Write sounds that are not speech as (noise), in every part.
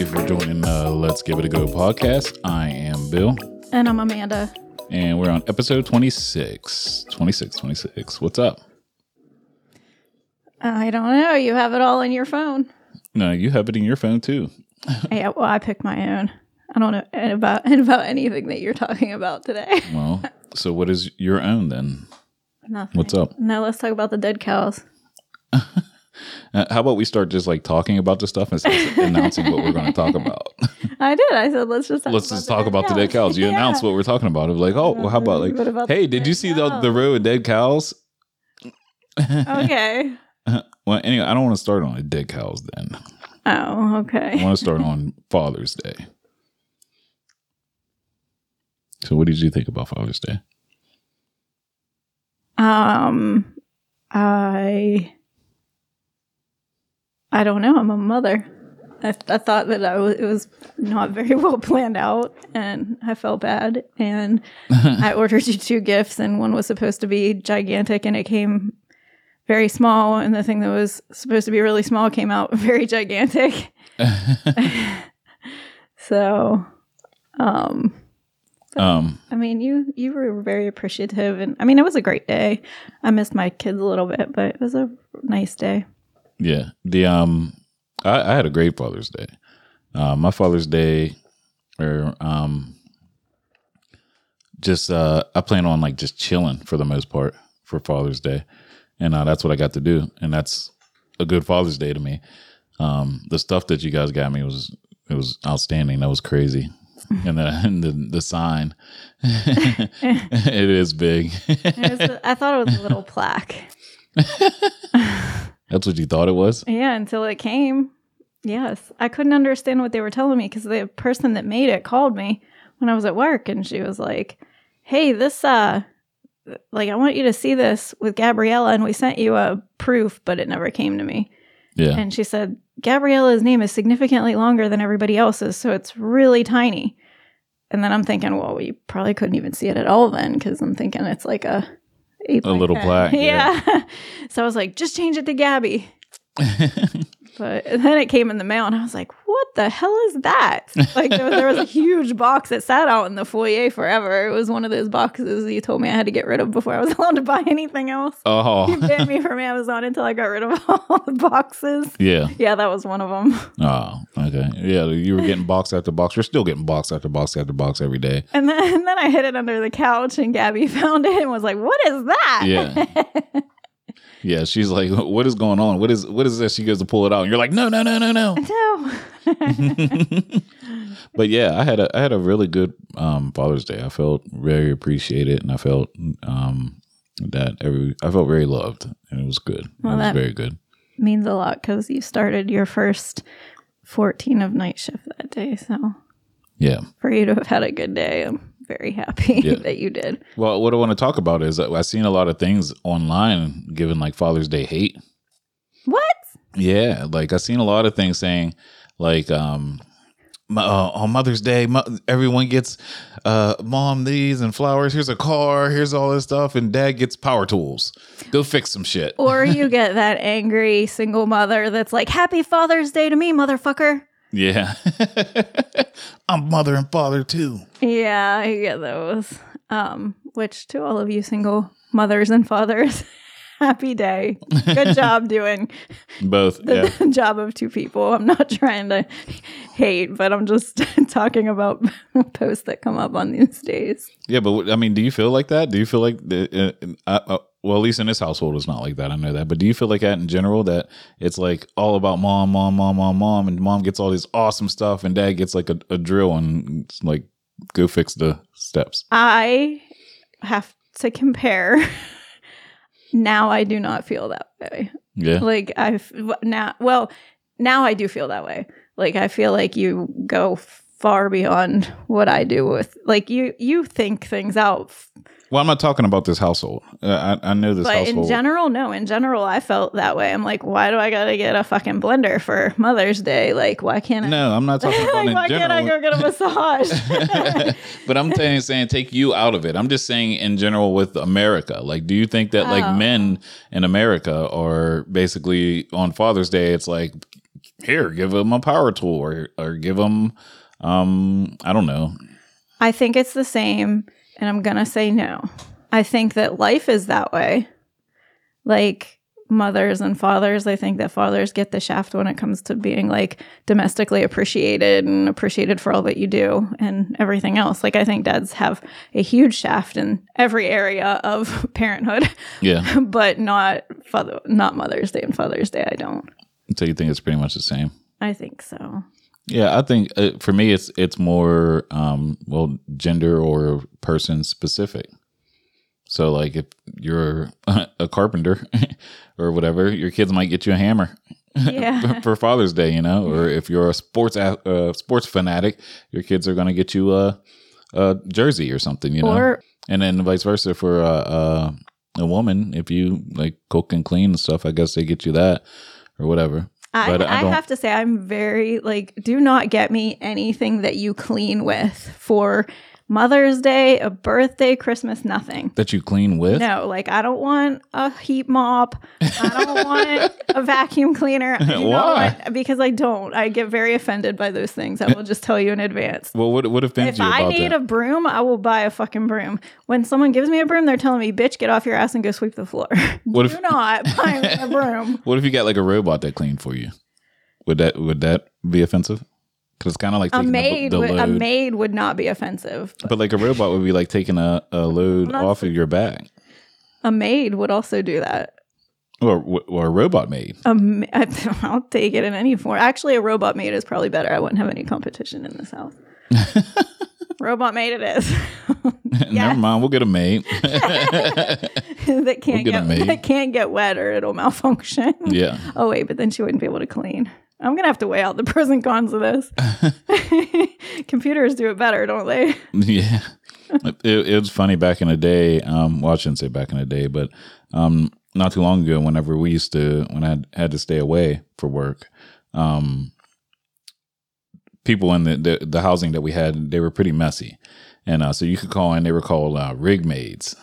You for joining uh, Let's Give It a Go podcast. I am Bill, And I'm Amanda. and we're on episode 26. 26, 26. What's up? I don't know. You have it all in your phone. No, you have it in your phone too. (laughs) yeah, well, I picked my own. I don't know about about anything that you're talking about today. (laughs) Well, so what is your own then? Nothing. What's up? No, let's talk about the dead cows. (laughs) (laughs) Uh, how about we start just like talking about the stuff instead of (laughs) announcing what we're going to talk about? (laughs) I did. I said let's just talk Let's about just the talk dead about the dead cows. You Yeah. announced what we're talking about. Of like, oh, well, how about like, about hey, did you see the cows? the row of dead cows? Okay. Well, anyway, I don't want to start on the dead cows then. Oh, okay. I want to start on Father's Day. So, what did you think about Father's Day? Um, I I don't know. I'm a mother. I, I thought that I was, it was not very (laughs) well planned out, and I felt bad. And (laughs) I ordered you two gifts, and one was supposed to be gigantic, and it came very small, and the thing that was supposed to be really small came out (laughs) very gigantic. so, um, Um, I mean, you you were very appreciative, and I mean, it was a great day. I missed my kids a little bit, but it was a nice day. Yeah, the um, I, I had a great Father's Day. Uh, my Father's Day, or um, just uh, I plan on like just chilling for the most part for Father's Day, and uh, that's what I got to do, and that's a good Father's Day to me. Um, the stuff that you guys got me was it was outstanding. That was crazy. (laughs) And the, and the the sign, (laughs) it is big. It was I thought it was a little plaque. (laughs) That's what you thought it was. Yeah, until it came. Yes, I couldn't understand what they were telling me because the person that made it called me when I was at work, and she was like, "Hey, this uh." Like I want you to see this with Gabriella, and we sent you a proof, but it never came to me. Yeah, And she said, Gabriella's name is significantly longer than everybody else's, so it's really tiny. And then I'm thinking, well, we probably couldn't even see it at all then, because I'm thinking it's like a A little black. yeah. (laughs) Yeah. so I was like, just change it to Gabby. (laughs) But (laughs) then it came in the mail, and I was like, what the hell is that? Like there was, there was a (laughs) huge box that sat out in the foyer forever. It was one of those boxes you told me I had to get rid of before I was (laughs) allowed to buy anything else. You oh, banned me from Amazon until I got rid of all the boxes. yeah. Yeah, that was one of them. Oh, okay. Yeah, you were getting box after box. You're still getting box after box after box every day. And then, and then I hid it under the couch, and Gabby found it and was like, "What is that?" Yeah. Yeah, she's like, "What is going on? What is what is this?" She goes to pull it out, and you're like, "No, no, no, no, no." (laughs) no. (laughs) but yeah, I had a I had a really good um, Father's Day. I felt very appreciated, and I felt um, that every I felt very loved, and it was good. Well, it was very good. Means a lot because you started your first fourteen of night shift that day. So Yeah. for you to have had a good day, I'm very happy Yeah. (laughs) that you did. Well, what I want to talk about is I've seen a lot of things online given like Father's Day hate. What? Yeah, like I've seen a lot of things saying, like, um, uh, on Mother's Day, mo- everyone gets, uh, mom these and flowers. Here's a car. Here's all this stuff, and dad gets power tools. Go fix some shit. Or you (laughs) get that angry single mother that's like, "Happy Father's Day to me, motherfucker." Yeah, (laughs) I'm mother and father too. Yeah, I get those. Um, which to all of you single mothers and fathers, (laughs) happy day. Good (laughs) job doing Both. the Yeah. job of two people. I'm not trying to hate, but I'm just talking about posts that come up on these days. Yeah, but I mean, do you feel like that? Do you feel like the, uh, uh, uh, well, at least in this household, it's not like that. I know that, but do you feel like that in general? That it's like all about mom, mom, mom, mom, mom, and mom gets all this awesome stuff, and dad gets like a, a drill and it's like go fix the steps. I have to compare. (laughs) now I do not feel that way. Yeah, like I've now well now I do feel that way. Like I feel like you go far beyond what I do with like you you think things out. Well, I'm not talking about this household. Uh, I, I know this But household. in general, no. In general, I felt that way. I'm like, why do I gotta get a fucking blender for Mother's Day? Like, why can't I? no, I'm not talking about (laughs) like, why can't I go get a massage? (laughs) but I'm saying, saying take you out of it. I'm just saying in general with America. Like, do you think that like Oh. men in America are basically on Father's Day? It's like here, give them a power tool or or give them um I don't know. I think it's the same, and I'm gonna say no. I think that life is that way. Like mothers and fathers, I think that fathers get the shaft when it comes to being like domestically appreciated and appreciated for all that you do and everything else. Like I think dads have a huge shaft in every area of (laughs) parenthood, Yeah. (laughs) but not father, not Mother's Day and Father's Day. I don't. so you think it's pretty much the same? I think so. Yeah, I think uh, for me it's it's more um well gender or person specific. So like if you're (laughs) a carpenter (laughs) or whatever, your kids might get you a hammer Yeah. (laughs) for Father's Day, you know, or if you're a sports a- uh, sports fanatic, your kids are going to get you a, a jersey or something, you know. Or and then vice versa for uh, uh, a woman, if you like cook and clean and stuff, I guess they get you that or whatever. I, I I, have to say, I'm very like, do not get me anything that you clean with for Mother's Day, a birthday, Christmas, nothing. That you clean with? No, like I don't want a heat mop. I don't want (laughs) a vacuum cleaner. I do not Why? want- because I don't. I get very offended by those things. I will just tell you in advance. Well, what what offends If you If I need that? a broom, I will buy a fucking broom. When someone gives me a broom, they're telling me, "Bitch, get off your ass and go sweep the floor." (laughs) What do if- not buy me a (laughs) broom. what if you got like a robot that cleaned for you? Would that would that be offensive? Because it's kind of like A maid, would, a maid would not be offensive. But But like a robot would be like taking a, a load off of your back, a maid would also do that. or or a robot maid. A ma- (laughs) I'll take it in any form. Actually, a robot maid is probably better. I wouldn't have any competition in this (laughs) house. robot maid, it is. (laughs) Never mind, we'll get a maid. that can't get a get maid. that can't get wet or it'll malfunction. yeah, Oh wait, but then she wouldn't be able to clean. I'm gonna have to weigh out the (laughs) pros and cons of this. (laughs) Computers do it better, don't they? (laughs) yeah. It, it was funny back in the day. Um, well, I shouldn't say back in the day, but um, not too long ago, whenever we used to, when I had to stay away for work, um, people in the, the the housing that we had, they were pretty messy, and uh, so you could call in. They were called uh, rig maids.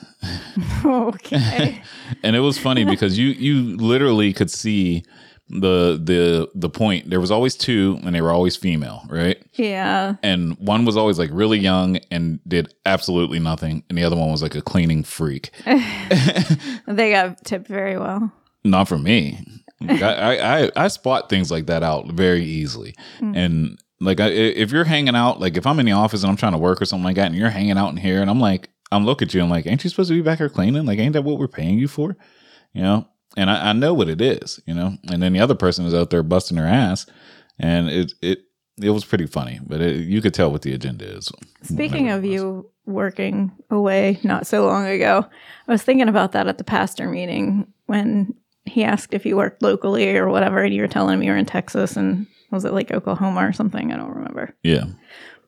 okay. and it was funny because you you literally could see the the the point there was always two and they were always female right? Yeah. and one was always like really young and did absolutely nothing and the other one was like a cleaning freak. (laughs) (laughs) They got tipped very well. not for me. Like, I, I I spot things like that out very easily. Hmm. And like I, if you're hanging out like if i'm in the office and i'm trying to work or something like that and you're hanging out in here and i'm like i'm looking at you i'm like ain't you supposed to be back here cleaning? Like ain't that what we're paying you for? You know and I, I know what it is you know and then the other person is out there busting her ass and it it it was pretty funny but it, you could tell what the agenda is Speaking of you working away not so long ago, I was thinking about that at the pastor meeting when he asked if you worked locally or whatever, and you were telling me you were in Texas and was it like Oklahoma or something? I don't remember. yeah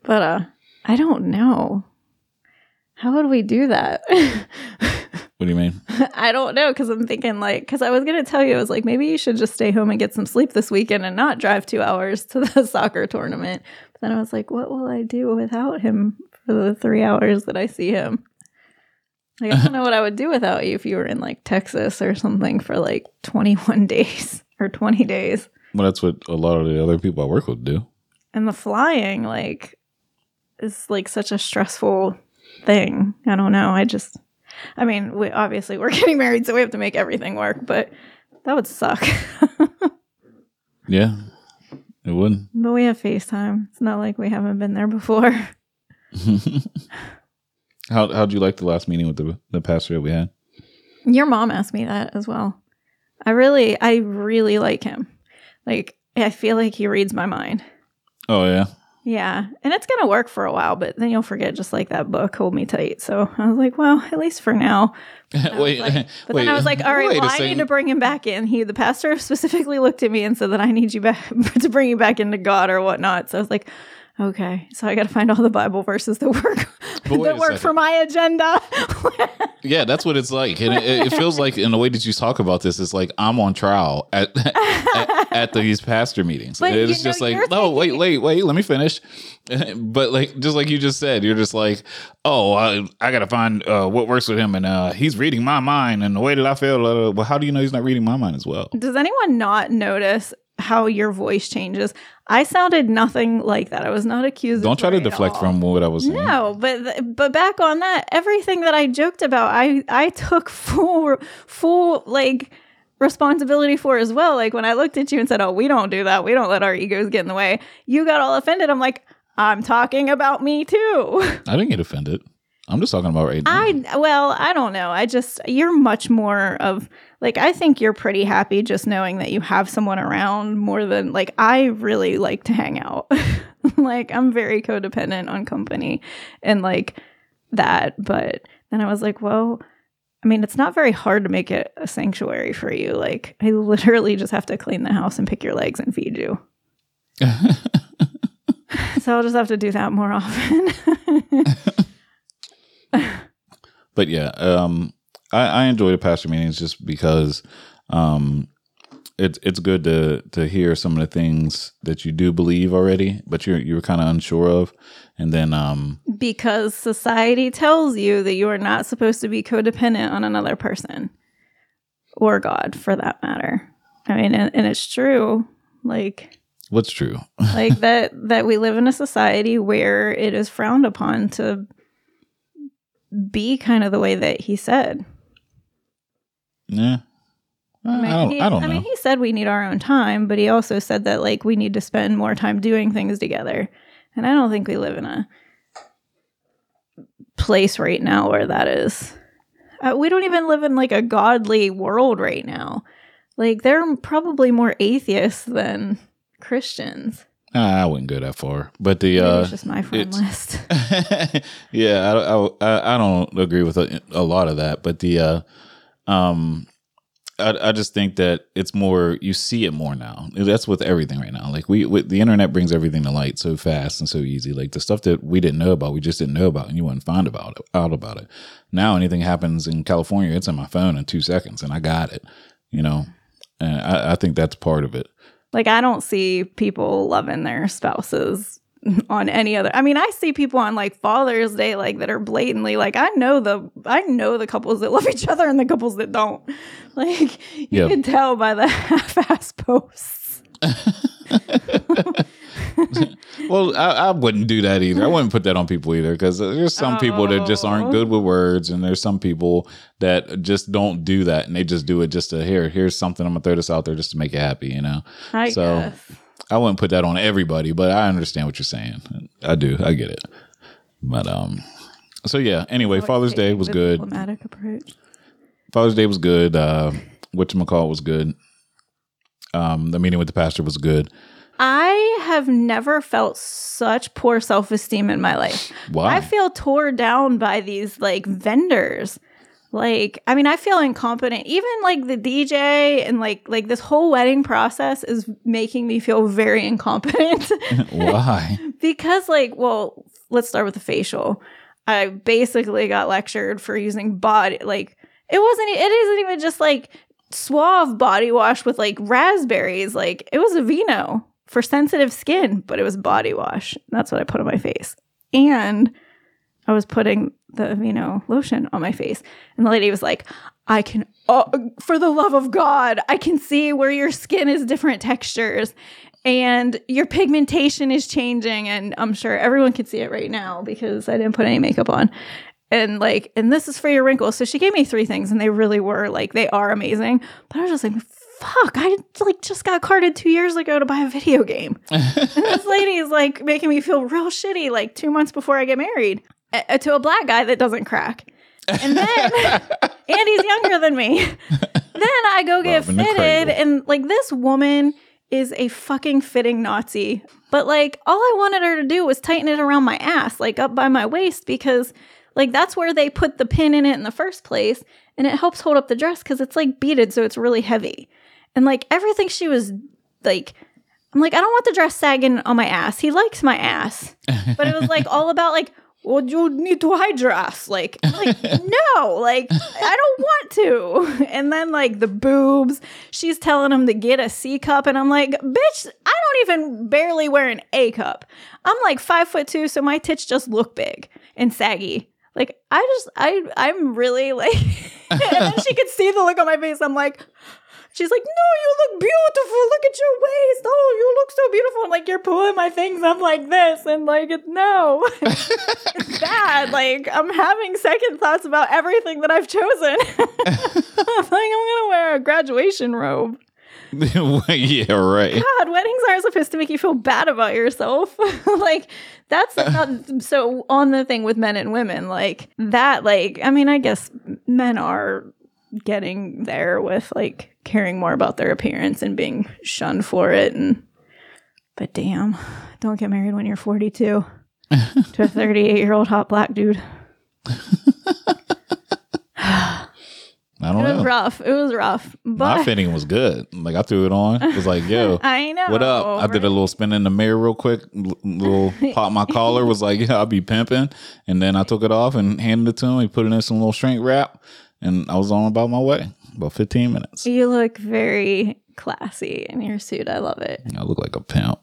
But uh I don't know. How would we do that? (laughs) what do you mean (laughs) I don't know because I'm thinking like because I was gonna tell you I was like maybe you should just stay home and get some sleep this weekend and not drive two hours to the (laughs) soccer tournament. But then I was like, what will I do without him for the three hours that I see him? Like I don't know what I would do without you if you were in like Texas or something for like 21 (laughs) days or 20 days. well that's what a lot of the other people i work with do And the flying like is like such a stressful thing. I don't know. I just I mean, we obviously we're (laughs) getting married so we have to make everything work, but that would suck. (laughs) yeah it would but we have FaceTime. It's not like we haven't been there before. (laughs) How how'd you like the last meeting with the the pastor that we had? Your mom asked me that as well. I really I really like him. Like I feel like he reads my mind. Oh yeah, Yeah. And it's going to work for a while, but then you'll forget just like that book, Hold Me Tight. So I was like, well, at least for now. (laughs) Wait, like- but wait, then I was like, all right, well, I second. need to bring him back in. He, the pastor (laughs) specifically looked at me and said that I need you back (laughs) to bring you back into God or whatnot. So I was like, okay. So I got to find all the Bible verses that work (laughs) that work for my agenda. (laughs) Yeah, that's what it's like, and it, it feels like in the way that you talk about this, it's like I'm on trial at (laughs) at, at these pastor meetings. But, it's just like, no, wait, wait, wait, let me finish. but like, just like you just said, you're just like, oh, I, I got to find uh, what works with him, and uh, he's reading my mind, and the way that I feel. Uh, well, how do you know he's not reading my mind as well? Does anyone not notice how your voice changes. I sounded nothing like that. I was not accused. Don't try to deflect from what I was saying. No, but but back on that, everything that I joked about, I I took (laughs) full full like responsibility for as well. Like when I looked at you and said, "Oh, we don't do that. We don't let our egos get in the way." You got all offended. I'm like, I'm talking about me too. (laughs) I didn't get offended. I'm just talking about right now. I well, I don't know. I just you're much more of like I think you're pretty happy just knowing that you have someone around more than like I really like to hang out. (laughs) like I'm very codependent on company and like that, but then I was like, well, I mean, it's not very hard to make it a sanctuary for you. Like I literally just have to clean the house and pick your legs and feed you. (laughs) (laughs) so I'll just have to do that more often. But yeah, um, I, I enjoy the pastor meetings just because um, it's it's good to to hear some of the things that you do believe already, but you're you're kind of unsure of, and then um, because society tells you that you are not supposed to be codependent on another person or God, for that matter. I mean, and, and it's true. Like, what's true? like that that we live in a society where it is frowned upon to be kind of the way that he said. Yeah. I, mean, I don't, he, I don't know. I mean, he said we need our own time, but he also said that like we need to spend more time doing things together. And I don't think we live in a place right now where that is. Uh, we don't even live in like a godly world right now. Like there are probably more atheists than Christians. I wouldn't go that far, but the uh, it's just my friend (laughs) list. yeah, I, I, I don't agree with a, a, lot of that, but the uh, um, I, I just think that it's more you see it more now. That's with everything right now. Like we, we, the internet brings everything to light so fast and so easy. Like the stuff that we didn't know about, we just didn't know about, and you wouldn't find about it out about it. Now anything happens in California, it's on my phone in two seconds, and I got it. You know, and I, I think that's part of it. Like I don't see people loving their spouses (laughs) on any other I mean I see people on like Father's Day like that are blatantly like I know the I know the couples that (laughs) love each other and the couples that don't. (laughs) Like you yep. can tell by the half-ass posts. (laughs) well, I, I, wouldn't do that either. I wouldn't put that on people either because there's some oh. people that just aren't good with words, and there's some people that just don't do that, and they just do it just to here. Here's something I'm gonna throw this out there just to make you happy, you know. I so guess. I wouldn't put that on everybody, but I understand what you're saying. I do. I get it. But um, so yeah. Anyway, Father's Day was good. Diplomatic approach. Father's Day was good. Uh, what you call was good. Um, the meeting with the pastor was good. I have never felt such poor self esteem in my life. Why? I feel tore down by these like vendors. Like, I mean, I feel incompetent. Even like the DJ and like like this whole wedding process is making me feel very incompetent. (laughs) Why? (laughs) because like, well, let's start with the facial. I basically got lectured for using body like it wasn't it isn't even just like suave body wash with like raspberries. Like it was Aveeno for sensitive skin, but it was body wash. That's what I put on my face. And I was putting the Aveeno lotion on my face. And the lady was like, I can, oh, for the love of God, I can see where your skin is different textures and your pigmentation is changing. And I'm sure everyone can see it right now because I didn't put any makeup on. And like, and this is for your wrinkles. So she gave me three things and they really were like, they are amazing. But I was just like, fuck, I like just got carded two years ago to buy a video game. (laughs) and this lady is like making me feel real shitty like two months before I get married uh, to a black guy that doesn't crack. And then, (laughs) and he's younger than me. then I go get fitted, and like this woman is a fucking fitting Nazi. But like, all I wanted her to do was tighten it around my ass, like up by my waist, because like that's where they put the pin in it in the first place, and it helps hold up the dress because it's like beaded, so it's really heavy. And like everything she was like, I'm like, I don't want the dress sagging on my ass. He likes my ass. But it was like all (laughs) about like, well, you need to hide your ass. Like, like (laughs) no, like I don't want to. (laughs) And then like the boobs, she's telling him to get a C cup, and I'm like, bitch, I don't even barely wear an A cup. I'm like five foot two, so my tits just look big and saggy. Like I just I I'm really like, and then she could see the look on my face. I'm like, She's like, no, you look beautiful. Look at your waist. Oh, you look so beautiful. I'm like, you're pulling my things up like this. And like, no, (laughs) it's bad. Like, I'm having second thoughts about everything that I've chosen. (laughs) I'm like, I'm going to wear a graduation robe. (laughs) yeah, right. God, weddings aren't supposed to make you feel bad about yourself. like that's uh. not, so on the thing with men and women, like that, like I mean, I guess men are getting there with like caring more about their appearance and being shunned for it and but damn, don't get married when you're 42 (laughs) to a 38 year old hot black dude. (sighs) I don't know. It was rough. It was rough. But my fitting was good. Like I threw it on. It was like, yo, (laughs) I know. what up? I did a little spin in the mirror real quick, little (laughs) pop my collar. Was like, yeah, I'll be pimping. And then I took it off and handed it to him. He put it in some little shrink wrap, and I was on about my way. About fifteen minutes. You look very classy in your suit. I love it. I look like a pimp.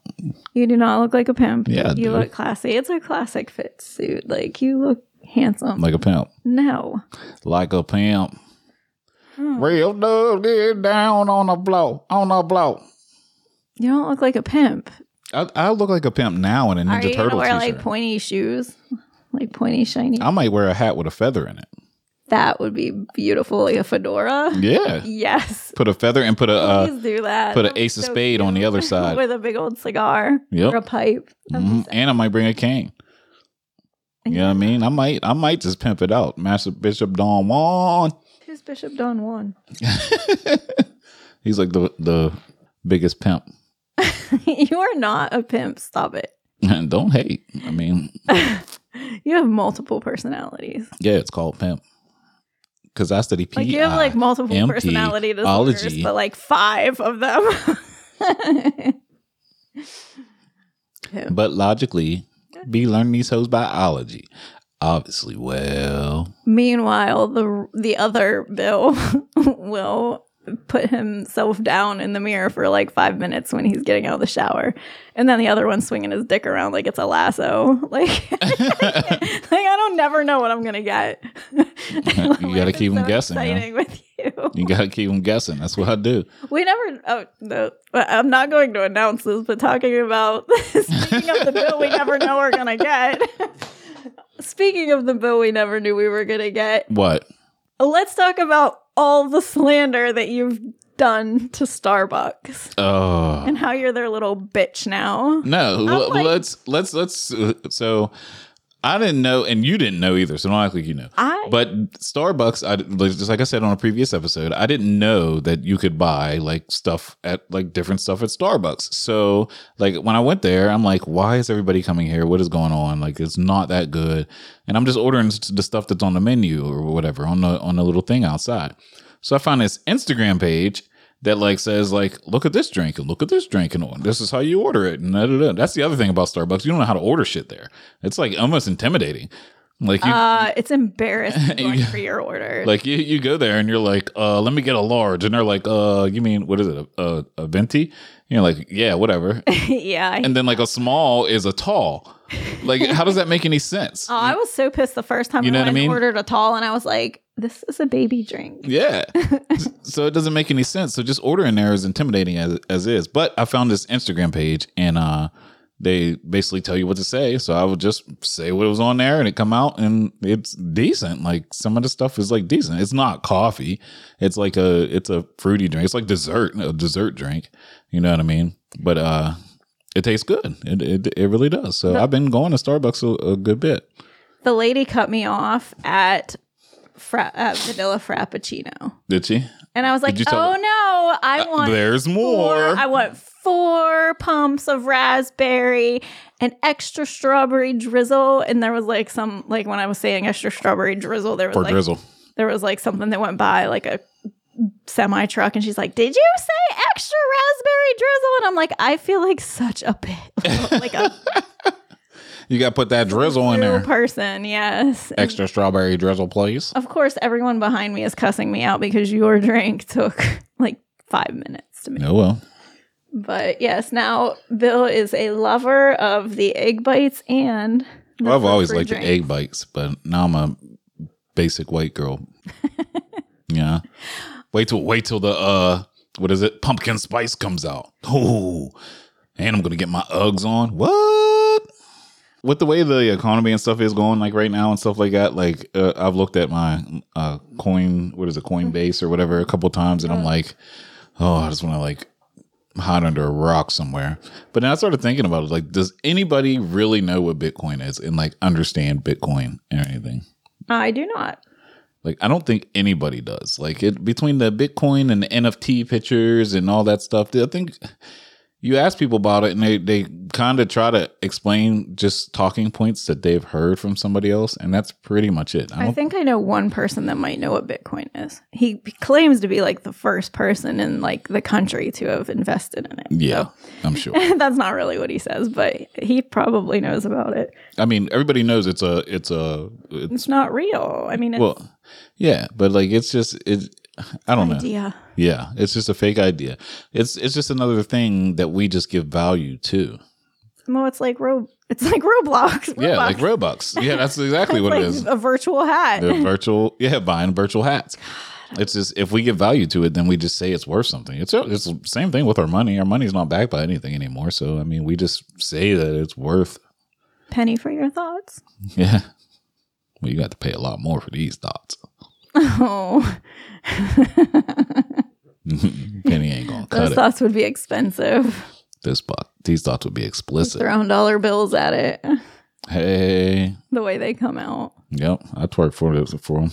You do not look like a pimp. Yeah, you do. look classy. It's a classic fit suit. Like you look handsome. Like a pimp. no. Like a pimp. Hmm. Real dog get down on the blow. On the blow. You don't look like a pimp. I, I look like a pimp now in a Ninja Are you Turtle wear t-shirt. like pointy shoes? Like pointy shiny? I might wear a hat with a feather in it. That would be beautiful. Like a fedora. Yeah. Yes. Put a feather and put a uh, Please do that. put an ace of so spade on the cute. other (laughs) side. With a big old cigar. Yep. Or a pipe. That'd be mhm, so- and I might bring a cane. You know what I mean? I might I might just pimp it out. Master Bishop Don Juan. Who's Bishop Don Juan? (laughs) He's like the the biggest pimp. (laughs) you are not a pimp. Stop it. Don't hate. I mean, You have multiple personalities. yeah, it's called pimp. Cause that's the Like you have like multiple personality disorders, ology. but like five of them. (laughs) But logically, be learning these hoes biology. Obviously, well, Meanwhile, the the other Bill (laughs) will put himself down in the mirror for like five minutes when he's getting out of the shower, and then the other one's swinging his dick around like it's a lasso. (laughs) Like, (laughs) like I don't never know what I'm gonna get. (laughs) You gotta keep 'em guessing, yeah. With you. you gotta keep them guessing. That's what I do. We never. Oh no, I'm not going to announce this, but talking about speaking of the bill we never know we're gonna get. speaking of the bill we never knew we were gonna get, What? Let's talk about all the slander that you've done to Starbucks Oh and how you're their little bitch now. no. l- like- let's let's let's. Uh, so I didn't know, and you didn't know either. So don't act like you know. I But Starbucks, I just like I said on a previous episode, I didn't know that you could buy like stuff at like different stuff at Starbucks. So like when I went there, I'm like, why is everybody coming here? What is going on? Like it's not that good, and I'm just ordering the stuff that's on the menu or whatever on the on the little thing outside. So I found this Instagram page that like says like look at this drink and look at this drink and oh, this is how you order it and da, da, da. that's the other thing about Starbucks you don't know how to order shit there it's like almost intimidating like you uh, it's embarrassing (laughs) You- for your order. like you, you go there and you're like, uh, let me get a large, and they're like, uh, you mean what is it, a, a, a venti? You're like, yeah, whatever. (laughs) yeah. And then like a small is a tall. Like, how does that make any sense? (laughs) Oh, I was so pissed the first time You know I what I mean? ordered a tall, and I was like, "This is a baby drink." Yeah. (laughs) so it doesn't make any sense. So just ordering there is intimidating as as is. But I found this Instagram page and uh they basically tell you what to say. So I would just say what was on there and it come out and it's decent. Like some of the stuff is like decent. It's not coffee. It's like a it's a fruity drink. It's like dessert, a dessert drink. You know what I mean? But uh it tastes good. It it, it really does. So I've been going to Starbucks a, a good bit. The lady cut me off at, fra- at vanilla frappuccino, Did she? and I was like, "Oh no, I Uh, want there's four- more. I want four pumps of raspberry and extra strawberry drizzle." And there was like some like when I was saying extra strawberry drizzle, there was For like drizzle. there was like something that went by like a semi truck and she's like did you say extra raspberry drizzle and i'm like i feel like such a bit (laughs) like a You got to put that drizzle in there. person yes Extra strawberry drizzle, please. of course everyone behind me is cussing me out because your drink (laughs) took like five minutes to make Oh well. but yes now bill is a lover of the egg bites and Well, I've always liked the egg bites, but now I'm a basic white girl. (laughs) yeah. Wait till wait till the uh what is it? Pumpkin spice comes out. Oh, and I'm gonna get my Uggs on. What? With the way the economy and stuff is going, like right now and stuff like that, like uh, I've looked at my uh, coin, what is it, Coinbase or whatever, a couple times, and I'm like, oh, I just want to like hide under a rock somewhere. But then I started thinking about it, like, does anybody really know what Bitcoin is and like understand Bitcoin or anything? I do not. Like I don't think anybody does. Like it between the Bitcoin and the NFT pictures and all that stuff. I think you ask people about it and they, they kind of try to explain just talking points that they've heard from somebody else and that's pretty much it. I, I think I know one person that might know what Bitcoin is. He claims to be like the first person in like the country to have invested in it. Yeah, so, I'm sure. (laughs) that's not really what he says, but he probably knows about it. I mean, everybody knows it's a it's a it's, it's not real. I mean, well, yeah, but like it's just it I don't idea. know. Yeah, it's just a fake idea. It's it's just another thing that we just give value to. Well, it's like Ro- it's like Roblox. Roblox. (laughs) Yeah, like Robux. Yeah, that's exactly what like it is. A virtual hat. The virtual, yeah, buying virtual hats. It's just if we give value to it, then we just say it's worth something. It's it's the same thing with our money. Our money's not backed by anything anymore. So I mean, we just say that it's worth. Penny for your thoughts. (laughs) Yeah. Well, you got to pay a lot more for these thoughts. Oh. (laughs) Penny ain't gonna cut it. Those it. thoughts would be expensive. This but these thoughts would be explicit. Throwing dollar bills at it. Hey. The way they come out. Yep, I twerk for it for them.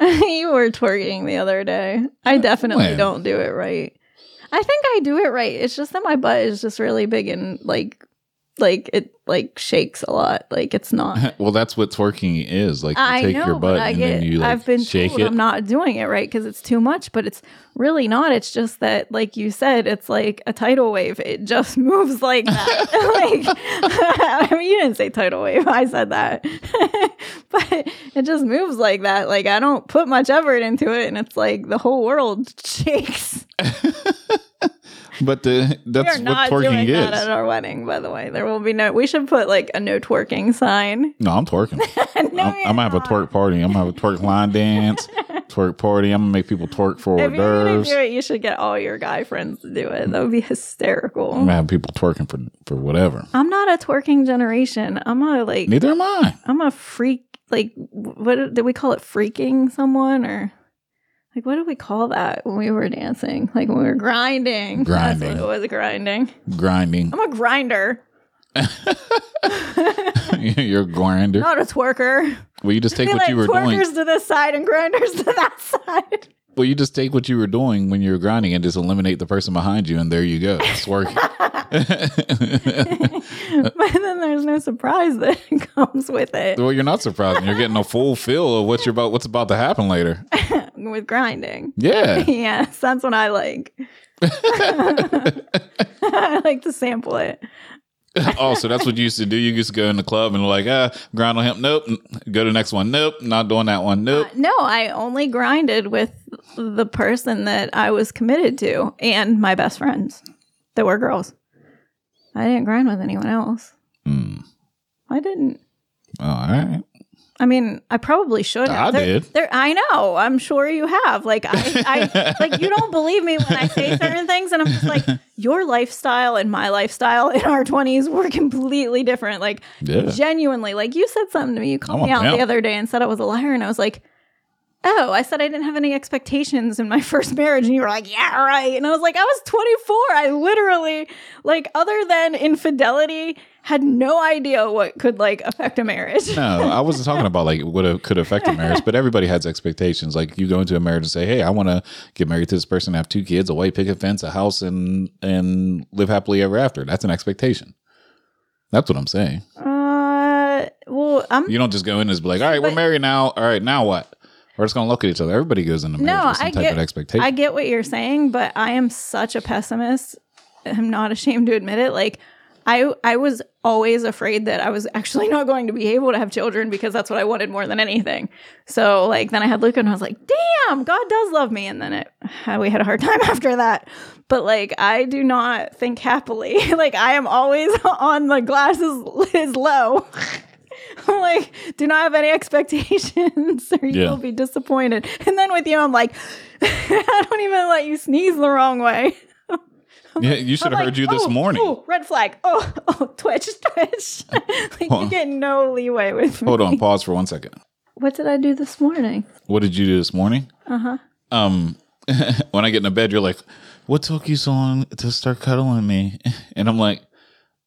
(laughs) you were twerking the other day. I definitely when? don't do it right. I think I do it right. It's just that my butt is just really big and like like it like shakes a lot. Like it's not. (laughs) well, that's what twerking is. Like you I take know, your butt and then you like I've been shake told it. I'm not doing it right because it's too much, but it's really not. It's just that, like you said, it's like a tidal wave. It just (laughs) moves like that. (laughs) like I mean, you didn't say tidal wave. I said that, but it just moves like that. Like I don't put much effort into it, and it's like the whole world shakes. But the, that's what twerking is. at our wedding, by the way. There will be no. We should put like a no twerking sign. No, I'm twerking. (laughs) no, I'm, I'm, gonna have a twerk party. I'm gonna have a twerk line dance, (laughs) twerk party. I'm gonna make people twerk for if hors d'oeuvres. do it, you should get all your guy friends to do it. That would be hysterical. I'm gonna have people twerking for for whatever. I'm not a twerking generation. I'm a like. Neither am I. I'm a freak. Like, what did we call it? Freaking someone or? Like, what do we call that when we were dancing? Like when we were grinding. Grinding. That's what it was grinding. Grinding. I'm a grinder. (laughs) You're a grinder. Not a twerker. Well, you just take what like you were doing. Twerkers to this side and grinders to that side. Well, you just take what you were doing when you were grinding and just eliminate the person behind you, and there you go. It's working. (laughs) but then there's no surprise that comes with it. Well, you're not surprised. You're getting a full feel of what's about what's about to happen later. (laughs) with grinding. Yeah. (laughs) yes, that's what I like. (laughs) I like to sample it. (laughs) oh, so that's what you used to do. You used to go in the club and like, ah, grind on him. Nope. Go to the next one. Nope. Not doing that one. Nope. Uh, no, I only grinded with the person that I was committed to and my best friends that were girls. I didn't grind with anyone else. Mm. I didn't. all right. I mean, I probably should. Have. I there, did. There, I know. I'm sure you have. Like, I, I, (laughs) like you don't believe me when I say certain things, and I'm just like, your lifestyle and my lifestyle in our 20s were completely different. Like, yeah. genuinely. Like, you said something to me. You called me out the other day and said I was a liar, and I was like, oh, I said I didn't have any expectations in my (laughs) first marriage. And you were like, yeah, right. And I was like, I was 24. I literally, like, other than infidelity, had no idea what could like affect a marriage. no, I wasn't (laughs) talking about like what could affect a marriage, but everybody has expectations. Like you go into a marriage and say, "Hey, I want to get married to this person, have two kids, a white picket fence, a house, and and live happily ever after." That's an expectation. That's what I'm saying. Uh, well, I'm. You don't just go in and be like, "All right, but, we're married now. All right, now what?" We're just gonna look at each other. Everybody goes into marriage no, with some I type get, of expectation. I get what you're saying, but I am such a pessimist. I'm not ashamed to admit it. Like I I was always afraid that I was actually (laughs) not going to be able to have children because that's what I wanted more than anything. So like then I had Luca and I was like, damn, God does love me. And then it uh, we had a hard (laughs) time after that. But like I do not think happily. (laughs) like I am always on the glass is, is low. I'm like, do not have any expectations or you yeah. will be disappointed. And then with you, I'm like, I don't even let you sneeze the wrong way. Yeah, you should I'm have like, heard you this "Oh, morning. Oh, red flag. Oh, (laughs) oh, twitch, (laughs) twitch. (laughs) like you get no leeway with me. Hold on, pause for one second. What did I do this morning? What did you do this morning? Uh huh. Um, when I get in the bed, you're like, "What took you so long to start cuddling me?" And I'm like,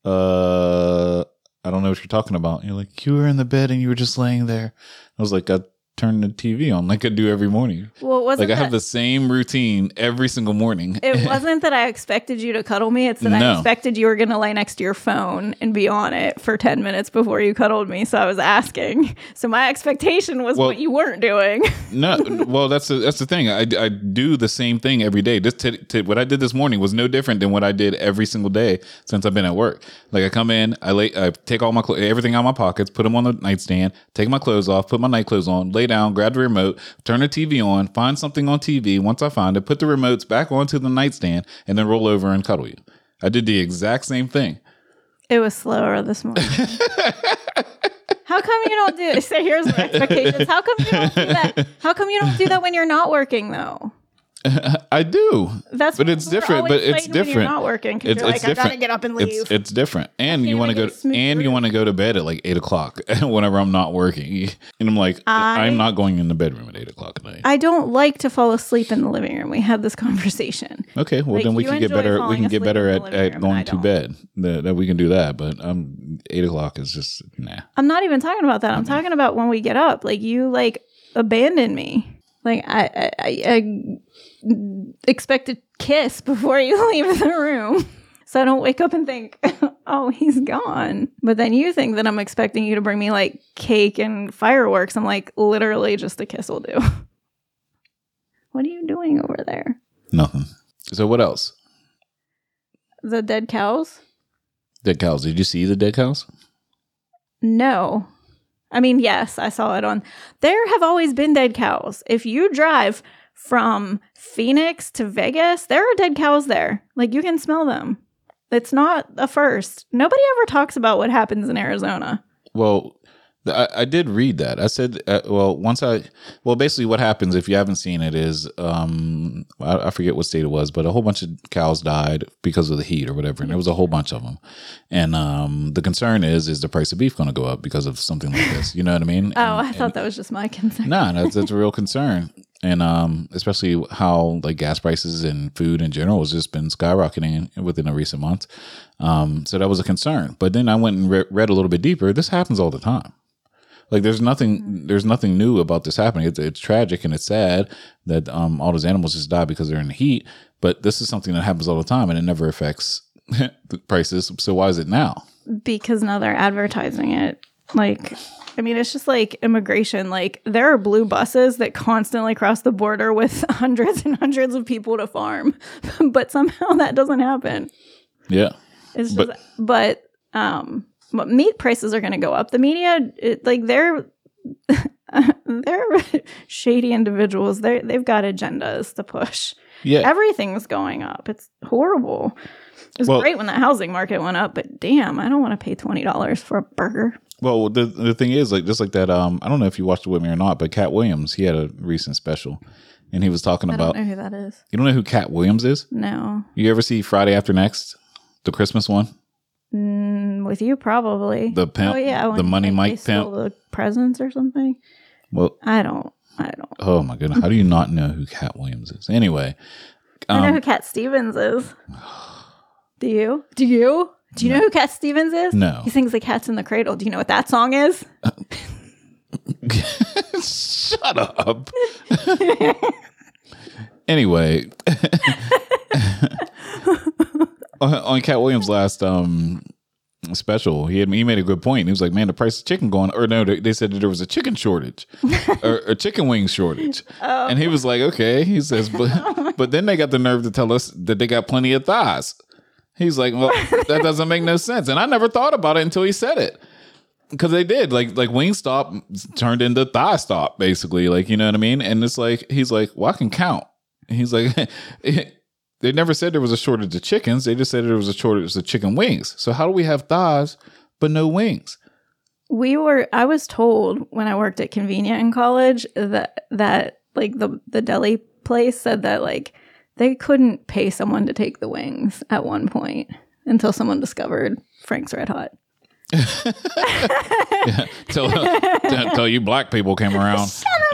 "Uh, I don't know what you're talking about." You're like, "You were in the bed and you were just laying there." I was like, "I turned the TV on like I do every morning. Well, it wasn't Like I have the same routine every single morning." it (laughs) wasn't that I expected you to cuddle me. It's that I expected you were going to lay next to your phone and be on it for 10 minutes before you cuddled me. So I was asking. So my expectation was Well- what you weren't doing. (laughs) No, well, that's the that's the thing. I, I do the same thing every day. This t- t- what I did this morning was no different than what I did every single day since I've been at work. Like I come in, I lay, I take all my clo- everything out of my pockets, put them on the nightstand, take my clothes off, put my night clothes on, lay down, grab the remote, turn the TV on, find something on TV. Once I find it, put the remotes back onto the nightstand, and then roll over and cuddle you. I did the exact same thing. It was slower this morning. (laughs) How come you don't do it? (laughs) So here's my expectations. How come you don't do that? How come you don't do that when you're not working though? (laughs) I do. That's but it's different. But it's different. You're not working. It's, it's I different. gotta get up and leave. It's, it's different, and you want to go smooth and you want to go to bed at like eight o'clock (laughs) whenever I'm not working, (laughs) and I'm like, I- I'm not going in the bedroom at eight o'clock at night. I don't like to fall asleep in the living room. We had this conversation. okay, well like, then we can get better. We can get better at, at going to bed. That, that we can do that, but um, eight o'clock is just nah. I'm not even talking about that. I'm talking about when we get up. Like you like abandon me. Like I I, I, I expect a kiss (laughs) before you leave the room. So I don't wake up and think, (laughs) oh, he's gone. But then you think that I'm expecting you to bring me like cake and fireworks. I'm like, literally just a kiss will do. (laughs) What are you doing over there? Nothing. So what else? The dead cows? Dead cows. Did you see the dead cows? No. I mean, yes, I saw it on. There have always been dead cows. If you drive from Phoenix to Vegas, there are dead cows there. Like you can smell them. It's not a first. Nobody ever talks about what happens in Arizona. Well, I, I did read that. I said, uh, well, once I, well, basically what happens if you haven't seen it is, um, I, I forget what state it was, but a whole bunch of cows died because of the heat or whatever, and there was a whole bunch of them. And um, the concern is, is the price of beef going to go up because of something like this? You know what I mean? Oh, And- I thought that was just my (laughs) concern. no, that's that's a real concern, and um, especially how like gas prices and food in general has just been skyrocketing within the recent months. Um, so that was a concern. But then I went and re- read a little bit deeper. This happens all the time. Like there's nothing there's nothing new about this happening. It's, it's tragic and it's sad that um, all those animals just die because they're in the heat. But this is something that happens all the time, and it never affects (laughs) the prices. So why is it now? because now they're advertising it. Like, I mean, it's just like immigration. Like, there are blue buses that constantly cross the border with (laughs) hundreds and hundreds of people to farm, (laughs) but somehow that doesn't happen. Yeah. It's just, But- but, um, but meat prices are going to go up. The media, it, like, they're (laughs) they're shady individuals. They they've got agendas to push. Yeah. Everything's going up. It's horrible. It was Well- great when the housing market went up, but damn, I don't want to pay twenty dollars for a burger. Well, the the thing is, like, just like that. Um, I don't know if you watched it with me or not, but Katt Williams, he had a recent special, and he was talking I about. don't know who that is. You don't know who Katt Williams is? No, You ever see Friday After Next, the Christmas one? mm, with you probably. The pimp, oh yeah, the Money Mike pimp. the presents or something. Well, I don't. I don't. oh my goodness, how do you not know who Katt Williams is? Anyway, I know um, who Cat Stevens is. Do you? Do you? Do you know who Cat Stevens is? No. He sings the Cats in the Cradle. Do you know what that song is? (laughs) shut up. (laughs) anyway, (laughs) on, on Katt Williams' last um special, he had he made a good point. He was like, "Man, the price of chicken going," or no, they, they said that there was a chicken shortage, or a chicken wing shortage, and he was like, "Okay," he says, but but then they got the nerve to tell us that they got plenty of thighs. He's like, "Well, that doesn't make no sense," and I never thought about it until he said it because they did like like Wingstop turned into Thigh Stop basically, like you know what I mean. And it's like he's like, well, I can count. And he's like, (laughs) they never said there was a shortage of chickens. They just said there was a shortage of chicken wings. So how do we have thighs but no wings? We were. I was told when I worked at Convenient in college that that like the the deli place said that like they couldn't pay someone to take the wings at one point until someone discovered Frank's Red Hot. (laughs) till, till you black people came around. (laughs)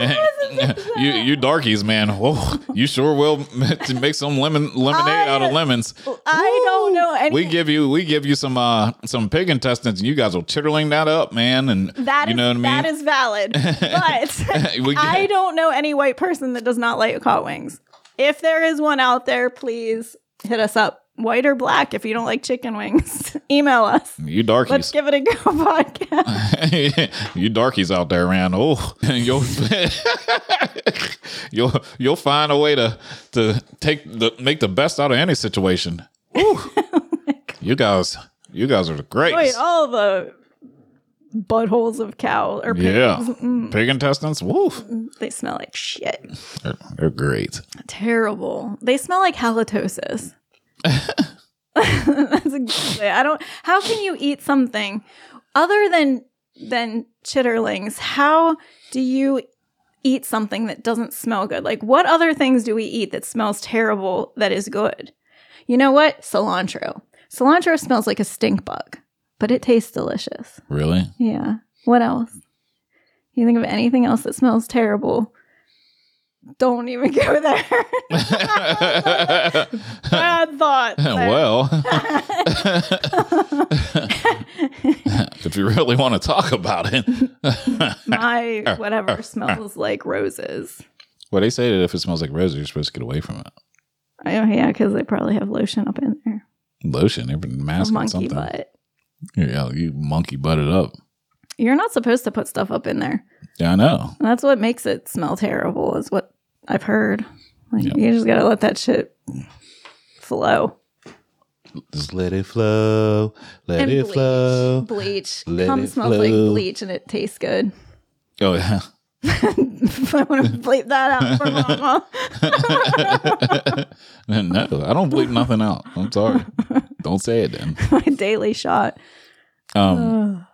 you you darkies, man. Whoa, you sure will (laughs) make some lemon lemonade out of lemons. I don't know any. We give you we give you some uh some pig intestines, and you guys are chitterling that up, man. And that you is- know what I mean. That is valid, but I don't know any white person that does not like hot wings. If there is one out there, please hit us up. White or black, if you don't like chicken wings, (laughs) email us. you darkies. Let's give it a go (laughs) podcast. you darkies out there, man. Oh, (laughs) you'll you'll you'll find a way to to take the make the best out of any situation. Woo. Oh you guys, you guys are the great. Wait, all the buttholes of cow or pigs, yeah, (laughs) mm. pig intestines. Woo, they smell like shit. they're, they're great. Terrible. They smell like halitosis. (laughs) That's exactly. I don't. How can you eat something other than than chitterlings? How do you eat something that doesn't smell good? Like, what other things do we eat that smells terrible that is good? You know what? Cilantro. Cilantro smells like a stink bug, but it tastes delicious. Really? Yeah. What else? You think of anything else that smells terrible? Don't even go there. (laughs) Bad thought. (laughs) well, (laughs) if you really want to talk about it, my whatever smells like roses. well, they say that if it smells like roses, you're supposed to get away from it. Oh yeah, because they probably have lotion up in there. Lotion, they've been masking monkey something. butt. Yeah, you monkey butted up. You're not supposed to put stuff up in there. Yeah, I know. And that's what makes it smell terrible. Is what I've heard. Like Yeah. you just gotta let that shit flow. Just let it flow. Let And it bleach. flow. Bleach. Let Cum it smells like bleach and it tastes good. Oh yeah. (laughs) (laughs) I want to bleep that out for mama. (laughs) no, I don't bleep nothing out. I'm sorry. Don't say it then. (laughs) My daily shot. Um,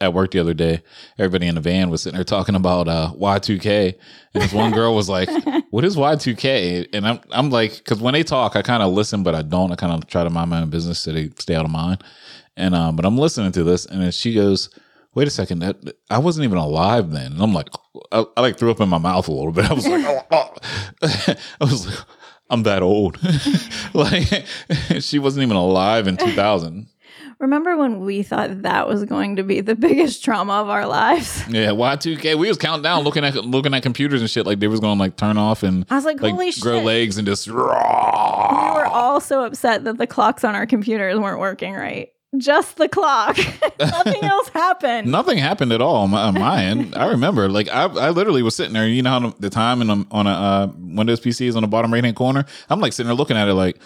at work the other day, everybody in the van was sitting there talking about uh, Y2K, and this one girl was like, (laughs) "What is Y2K?" And I'm I'm like, because when they talk, I kind of listen, but I don't. I kind of try to mind my own business so they stay out of mine. And um, but I'm listening to this, and then she goes, "Wait a second, that I wasn't even alive then." And I'm like, I, I like threw up in my mouth a little bit. I was like. (laughs) I was like, I'm that old. (laughs) like (laughs) she wasn't even alive in 2000. Remember when we thought that was going to be the biggest trauma of our lives? (laughs) Yeah, Y two K. We was counting down, looking at looking at computers and shit. Like they was going to like turn off and I was like, holy grow shit. Grow legs and just. Raw. We were all so upset that the clocks on our computers weren't working right. Just the clock. (laughs) Nothing (laughs) else happened. Nothing happened at all on my, on my end. I remember, like I, I literally was sitting there. You know how the time and on, on a uh, Windows PC is on the bottom right hand corner. I'm like sitting there looking at it, like,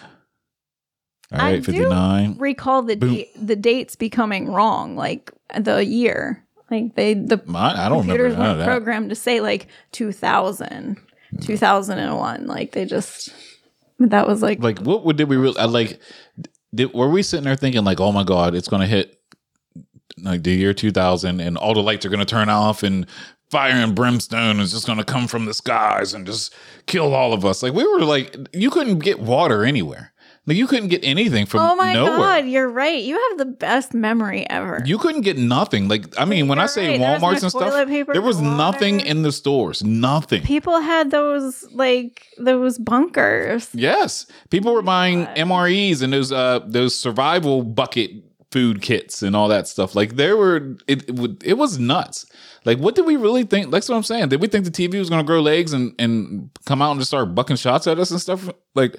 all I right, do fifty nine. Recall the date, the dates becoming wrong, like the year. Like they the I don't computers weren't programmed to say like 2000, 2001. Like they just that was like, Like, what would did we really? Like, did, were we sitting there thinking like, oh my god, it's gonna hit like the year 2000 and all the lights are gonna turn off and fire and brimstone is just gonna come from the skies and just kill all of us. Like we were like, you couldn't get water anywhere. Like you couldn't get anything from oh my nowhere. god, you're right. You have the best memory ever. You couldn't get nothing. Like I mean, when I You're say right. There was no WalMarts and stuff, toilet paper there was nothing water. in the stores. Nothing. People had those like those bunkers. Yes, people were buying MREs and those uh those survival bucket food kits and all that stuff. Like there were it it, would- it was nuts. Like what did we really think? That's what I'm saying. Did we think the TV was going to grow legs and and come out and just start bucking shots at us and stuff? Like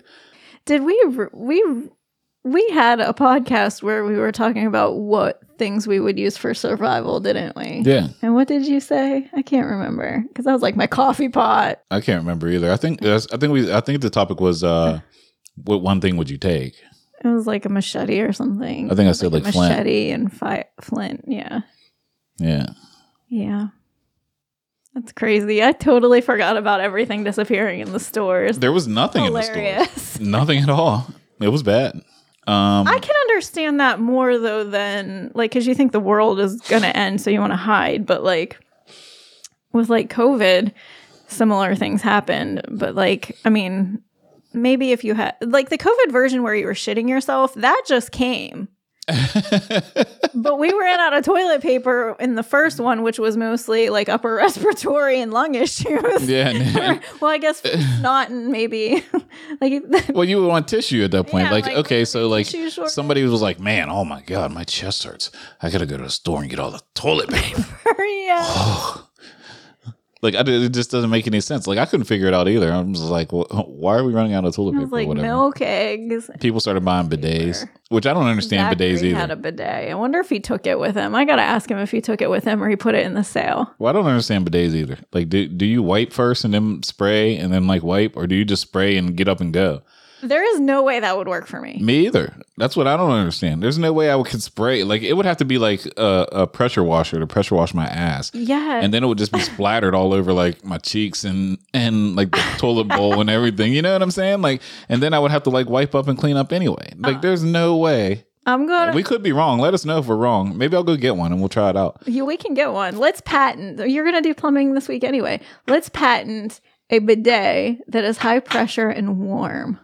Did we we we had a podcast where we were talking about what things we would use for survival, didn't we? yeah, And what did you say? I can't remember because I was like my coffee pot. I can't remember either. I think I think we I think the topic was uh what one thing would you take? It was like a machete or something. I think I said, like, flint. machete and fi- flint. Yeah, Yeah. yeah. That's crazy. I totally forgot about everything disappearing in the stores. There was nothing in the stores. (laughs) Nothing at all. It was bad. Um I can understand that more though than like because you think the world is gonna end, so you want to hide. But like with like COVID, similar things happened. But like, I mean, maybe if you had like the COVID version where you were shitting yourself, that just came. (laughs) but we ran out of toilet paper in the first one, which was mostly like upper (laughs) respiratory and lung issues. Yeah. (laughs) well, I guess not, and maybe like well, you would want tissue at that point. Yeah, like, like, okay, so like somebody was like, "Man, oh my god, my chest hurts. I gotta go to the store and get all the toilet paper." yeah. Like, I, did- it just doesn't make any sense. Like, I couldn't figure it out either. I'm just like, well, why are we running out of toilet paper? like milk eggs. People started buying bidets, which I don't understand bidets either. had a bidet. I wonder if he took it with him. I gotta ask him if he took it with him or he put it in the sale. well, I don't understand bidets either. Like, do do you wipe first and then spray and then like wipe, or do you just spray and get up and go? There is no way that would work for me. Me either. That's what I don't understand. There's no way I would could (laughs) spray. Like, it would have to be like a, a pressure washer to pressure wash my ass. Yeah. and then it would just be (laughs) splattered all over like my cheeks and and like the toilet bowl and everything. You know what I'm saying? Like, and then I would have to like wipe up and clean up anyway. Like, uh, there's no way. I'm gonna We could be wrong. Let us know if we're wrong. Maybe I'll go get one and we'll try it out. you, we can get one. Let's patent. You're gonna do plumbing this week anyway. Let's patent a bidet that is high pressure and warm.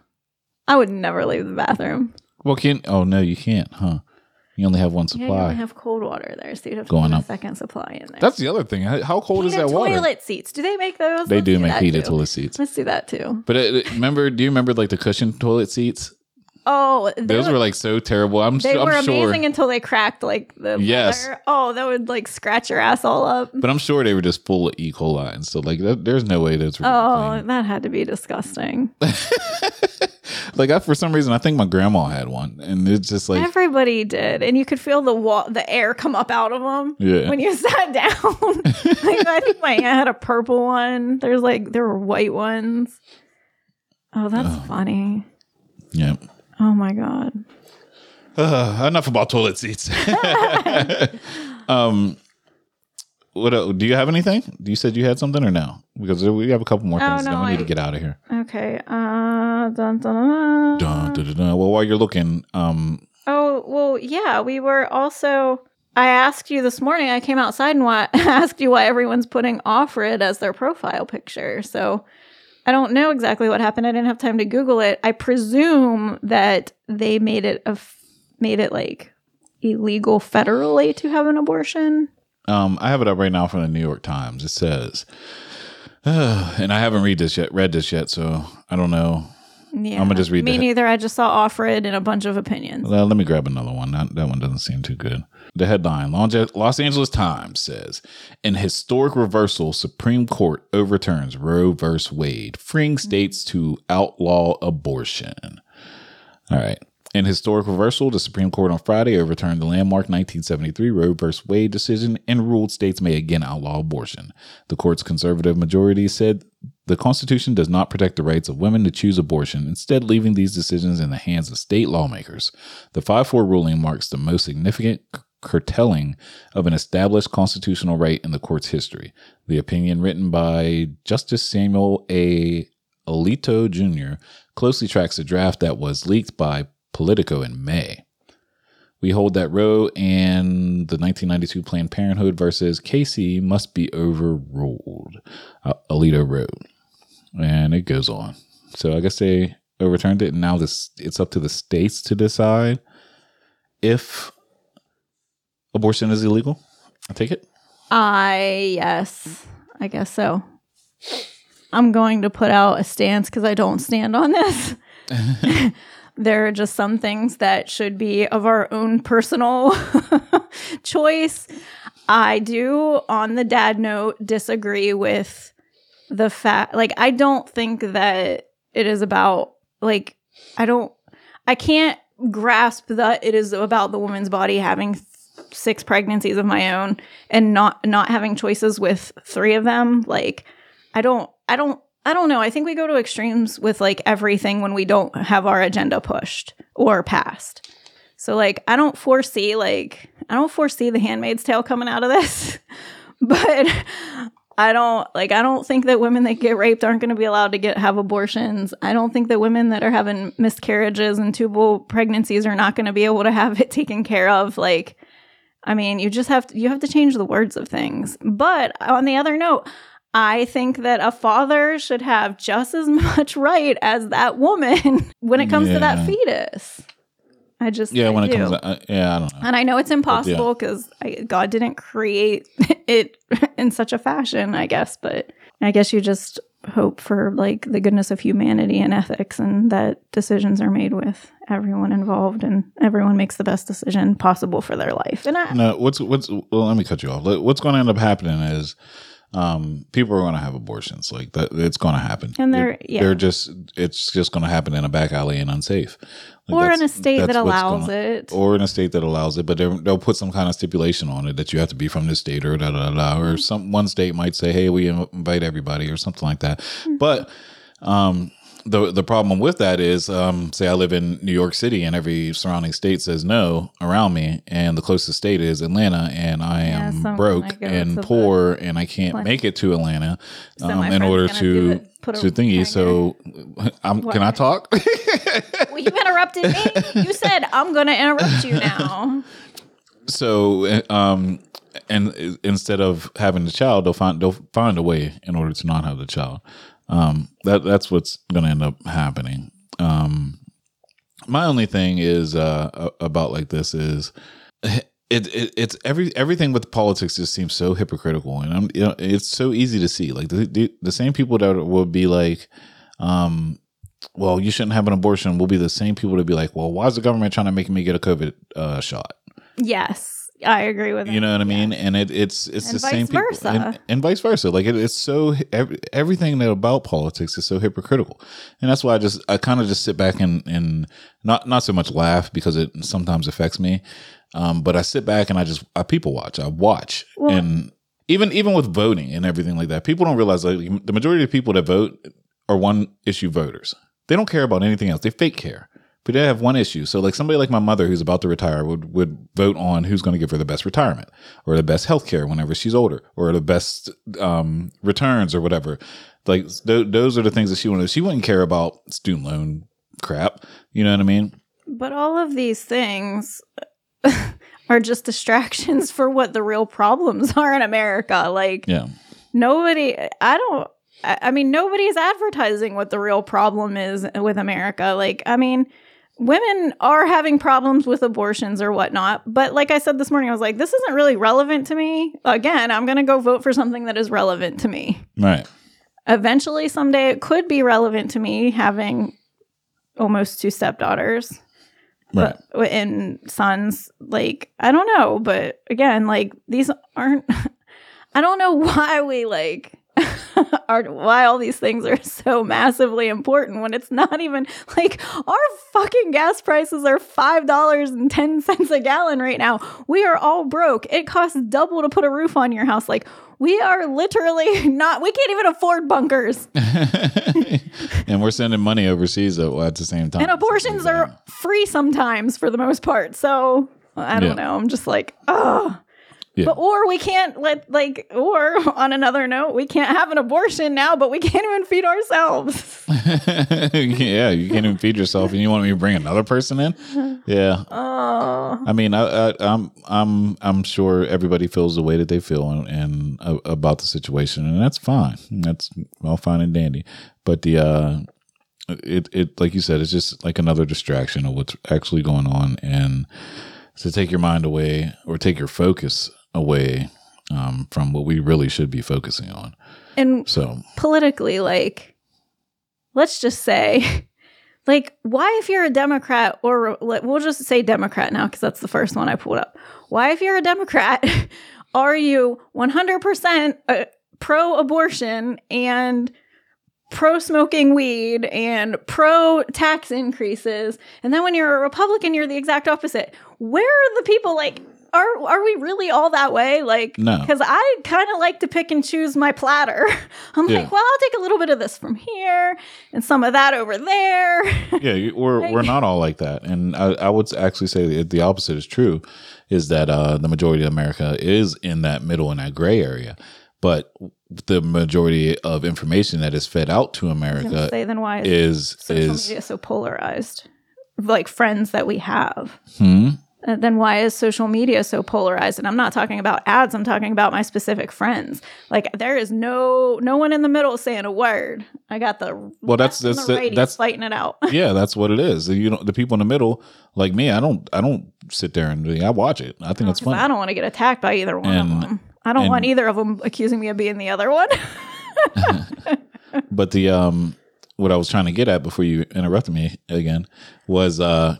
I would never leave the bathroom. Well, can oh no, you can't, huh? You only have one Yeah, you supply. only have cold water there, so you'd have to Going put a second supply in there. That's the other thing. How cold is Heated that water? toilet seats. Do they make those? They Let's do make that heated too. toilet seats. Let's do that too. But it, it- remember, do you remember like the cushion toilet seats? Oh, they Those were, were like so terrible. I'm, they su- were sure, amazing until they cracked like the Yes. leather. Oh, that would like scratch your ass all up. but I'm sure they were just full of E. coli and so like that, there's no way that's really Oh, clean. that had to be disgusting. (laughs) Like I, for some reason, I think my grandma had one, and it's just like Everybody did, and you could feel the wa- the air come up out of them Yeah. when you (laughs) sat down. like, I think my aunt had a purple one. There's like there were white ones. Oh, that's funny. yeah. Oh my god. Uh, (sighs) enough about toilet seats. (laughs) (laughs) um, what el- do you have anything? You said you had something or no? Because we have a couple more Oh, things. then no, we need to get out of here. Okay. Uh. Dun, dun, dun, dun. Dun, dun, dun, dun. Well, while you're looking, um, Oh well, yeah. We were also. I asked you this morning. I came outside and why, (laughs) asked you why everyone's putting Offred as their profile picture. So I don't know exactly what happened. I didn't have time to Google it. I presume that they made it a f- made it like illegal federally to have an abortion. Um, I have it up right now from the New York Times. It says, (sighs) and I haven't read this yet. Read this yet, so I don't know. Yeah, I'ma just read Me the- neither. I just saw Offred and a bunch of opinions. Well, let me grab another one. That, that one doesn't seem too good. The headline Los Angeles Times says In historic reversal, Supreme Court overturns Roe v. Wade, freeing states to outlaw abortion. All right. In historic reversal, the Supreme Court on Friday overturned the landmark 1973 Roe v. Wade decision and ruled states may again outlaw abortion. The court's conservative majority said the Constitution does not protect the rights of women to choose abortion, instead, leaving these decisions in the hands of state lawmakers. The 5 4 ruling marks the most significant curtailing of an established constitutional right in the court's history. The opinion, written by Justice Samuel A. Alito Jr., closely tracks a draft that was leaked by Politico in May. We hold that Roe and the 1992 Planned Parenthood versus Casey must be overruled. Uh, Alito wrote, and it goes on. So I guess they overturned it, and now this it's up to the states to decide if abortion is illegal. I take it. I yes, I guess so. I'm going to put out a stance because I don't stand on this. (laughs) there are just some things that should be of our own personal (laughs) choice. I do, on the dad note, disagree with the fact. Like, I don't think that it is about like I don't. I can't grasp that it is about the woman's body having six pregnancies of my own and not not having choices with three of them like i don't i don't i don't know i think we go to extremes with like everything when we don't have our agenda pushed or passed so like i don't foresee like i don't foresee the handmaid's tale coming out of this (laughs) but I don't like I don't think that women that get raped aren't going to be allowed to get have abortions. I don't think that women that are having miscarriages and tubal pregnancies are not going to be able to have it taken care of like I mean, you just have to you have to change the words of things. But on the other note, I think that a father should have just as (laughs) much right as that woman (laughs) when it comes to that fetus. I just Yeah, I when it comes, to, uh, yeah, I don't know. and I know it's impossible because God didn't create (laughs) it in such a fashion, I guess. But I guess you just hope for like the goodness of humanity and ethics, and that decisions are made with everyone involved, and everyone makes the best decision possible for their life. And I, No, what's what's well? Let me cut you off. What's going to end up happening is, um, people are going to have abortions. Like that, it's going to happen. And they're- It- yeah. they're just it's just going to happen in a back alley and unsafe. Like, or in a state that allows gonna- it. Or in a state that allows it, but they'll put some kind of stipulation on it that you have to be from this state or da da da. da. Or some one state might say, "Hey, we invite everybody" or something like that. But um, the the problem with that is, um, say I live in New York City and every surrounding state says no around me, and the closest state is Atlanta, and I Yeah, am broke and poor, and I can't make it to Atlanta So um, in order to the- put a to thingy. So, I'm, can I talk? (laughs) Well, you interrupted me. You said I'm going to interrupt you now. so um and instead of having the child they'll find they'll find a way in order to not have the child um that that's what's going to end up happening. Um my only thing is uh about like this is it, it it's every everything with politics just seems so hypocritical and I'm, you know it's so easy to see. Like the, the the same people that would be like um well you shouldn't have an abortion will be the same people to be like well why is the government trying to make me get a covid uh, shot? Yes, I agree with you You know what I mean? Yes. And it, it's it's And the same vice people, versa. and, and vice versa. Like it, it's so every, everything that about politics is so hypocritical, and that's why I just I kind of just sit back and and not not so much laugh because it sometimes affects me, um, but I sit back and I just I people watch. I watch Well- and even even with voting and everything like that, people don't realize like the majority of people that vote are one issue voters. They don't care about anything else. They fake care. But they have one issue. So like somebody like my mother who's about to retire would would vote on who's going to give her the best retirement or the best health care whenever she's older or the best um, returns or whatever. Like th- those are the things that she wanted. She wouldn't care about student loan crap. You know what I mean? But all of these things (laughs) are just distractions for what the real problems are in America. Like Yeah. nobody, I don't. I I mean, nobody's advertising what the real problem is with America. Like, I mean, women are having problems with abortions or whatnot. But like I said this morning, I was like, this isn't really relevant to me. Again, I'm going to go vote for something that is relevant to me. Right. Eventually, someday, it could be relevant to me having almost two stepdaughters Right. but and sons like i don't know but again like these aren't (laughs) i don't know why we like (laughs) are why all these things are (laughs) so massively important when it's not even like our fucking gas prices are five dollars and ten cents a gallon right now we are all broke it costs double to put a roof on your house like we are literally (laughs) not we can't even afford bunkers and we're sending money overseas at, at the same time. and abortions are free sometimes for the most part. So I don't Yeah. know. I'm just like, oh. Yeah. But or we can't let like or (laughs) on another note, we can't have an abortion now, but we can't even feed ourselves. (laughs) yeah, you can't even feed yourself, and you want me to bring another person in? Yeah, Oh, I mean, I, I, I'm, I'm, I'm sure everybody feels the way that they feel and, and uh, about the situation, and that's fine. That's all fine and dandy. But the, uh, it, it, like you said, it's just like another distraction of what's actually going on, and to take your mind away or take your focus away um, from what we really should be focusing on. and So, politically, like, let's just say, (laughs) like, why if you're a Democrat or we'll just say Democrat now because that's the first one I pulled up. Why if you're a Democrat, (laughs) are you 100% uh, pro-abortion and pro smoking weed and pro tax increases and then when you're a republican you're the exact opposite where are the people like are are we really all that way like No. because i kind of like to pick and choose my platter (laughs) i'm Yeah. like well i'll take a little bit of this from here and some of that over there (laughs) yeah, we're we're not all like that, and I, I would actually say the opposite is true. Is that uh, the majority of America is in that middle in that gray area, but the majority of information that is fed out to I was gonna America say then why is is social is media so polarized like friends that we have hmm? Then why is social media so polarized? And I'm not talking about ads. I'm talking about my specific friends. Like there is no no one in the middle saying a word. I got the Well, that's- that's the that's- fighting it out. (laughs) yeah, that's what it is. You know, the people in the middle, like me, I don't, I don't sit there and I watch it. I think it's fun. I don't want to get attacked by either one And- of them. I don't and- want either of them accusing me of being the other one. (laughs) But the um, what I was trying to get at before you interrupted me again was uh,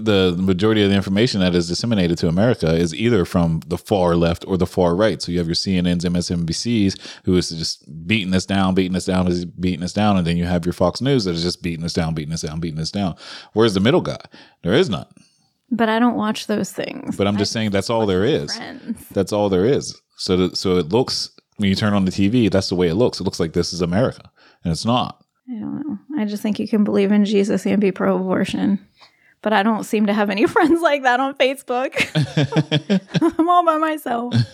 the majority of the information that is disseminated to America is either from the far left or the far right. So you have your CNNs, MSNBCs, who is just beating us down, beating us down, is beating us down, and then you have your Fox News that is just beating us down, beating us down, beating us down. Where's the middle guy? There is none. but I don't watch those things. But I'm just saying that's all there is. Friends. That's all there is. So that, so it looks when you turn on the TV, that's the way it looks. It looks like this is America, and it's not. I don't know. I just think you can believe in Jesus and be pro abortion. But I don't seem to have any (laughs) friends like that on Facebook. (laughs) I'm all by myself. (laughs)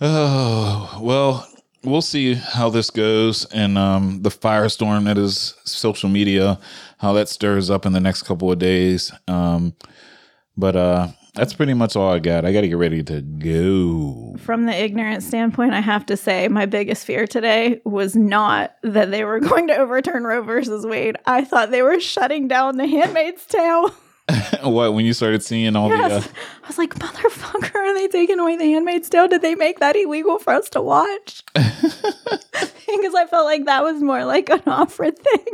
Oh well, we'll see how this goes, and um, the firestorm that is social media, how that stirs up in the next couple of days. Um, but uh, that's pretty much all I got. I got to get ready to go. From the ignorant standpoint, I have to say my biggest fear today was not that they were (laughs) going to overturn Roe versus Wade. I thought they were shutting down The Handmaid's Tale. (laughs) (laughs) what when you started seeing all Yes. the uh, I was like, motherfucker, are they taking away The Handmaid's Tale? Did they make that illegal for us to watch? Because I felt like that was more like an offer thing.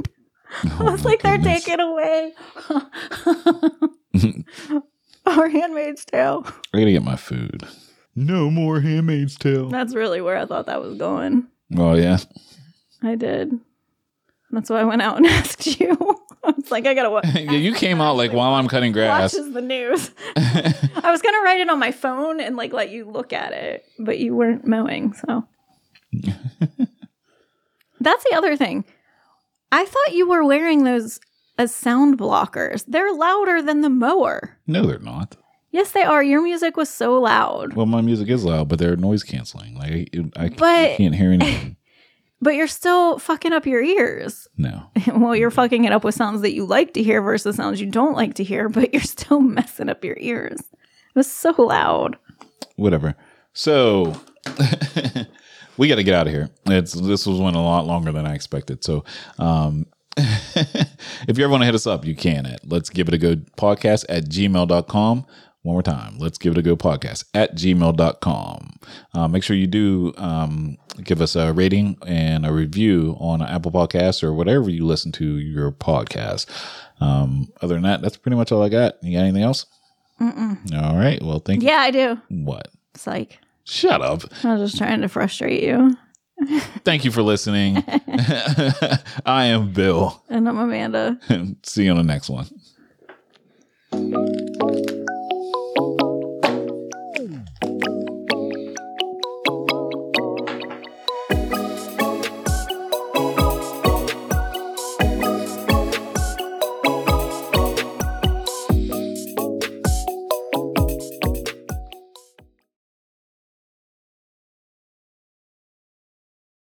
I oh was my like, they're taking away (laughs) our Handmaid's Tale. I gotta get my food. No more Handmaid's Tale. That's really where I thought that was going. Oh yeah. I did. That's why I went out and (laughs) asked you. (laughs) I was like, I gotta watch. yeah, you came out like while I'm cutting grass. Watches the news. I was gonna write it on my phone and like let you look at it, but you weren't mowing, so. That's the other thing. I thought you were wearing those as sound blockers. They're louder than the mower. No, they're not. Yes, they are. Your music was so loud, Well, my music is loud, but they're noise canceling. Like I, I, But- can't hear anything. (laughs) but you're still fucking up your ears. No. (laughs) well, you're fucking it up with sounds that you like to hear versus sounds you don't like to hear, but you're still (laughs) messing up your ears. It was so loud. Whatever. So we got to get out of here. It's this was went a lot longer than I expected. So um (laughs) if you ever want to hit us up, you can at let's give it a go podcast at gmail.com. One more time. Let's give it a go podcast at gmail.com. Uh, make sure you do um, give us a rating and a review on Apple Podcasts or whatever you listen to your podcast. Um, other than that, that's pretty much all I got. You got anything else? All right. Well, thank you. Yeah, I do. What? Psych. Shut up. I was just trying to frustrate you. Thank you for listening. (laughs) I am Bill. And I'm Amanda. (laughs) See you on the next one.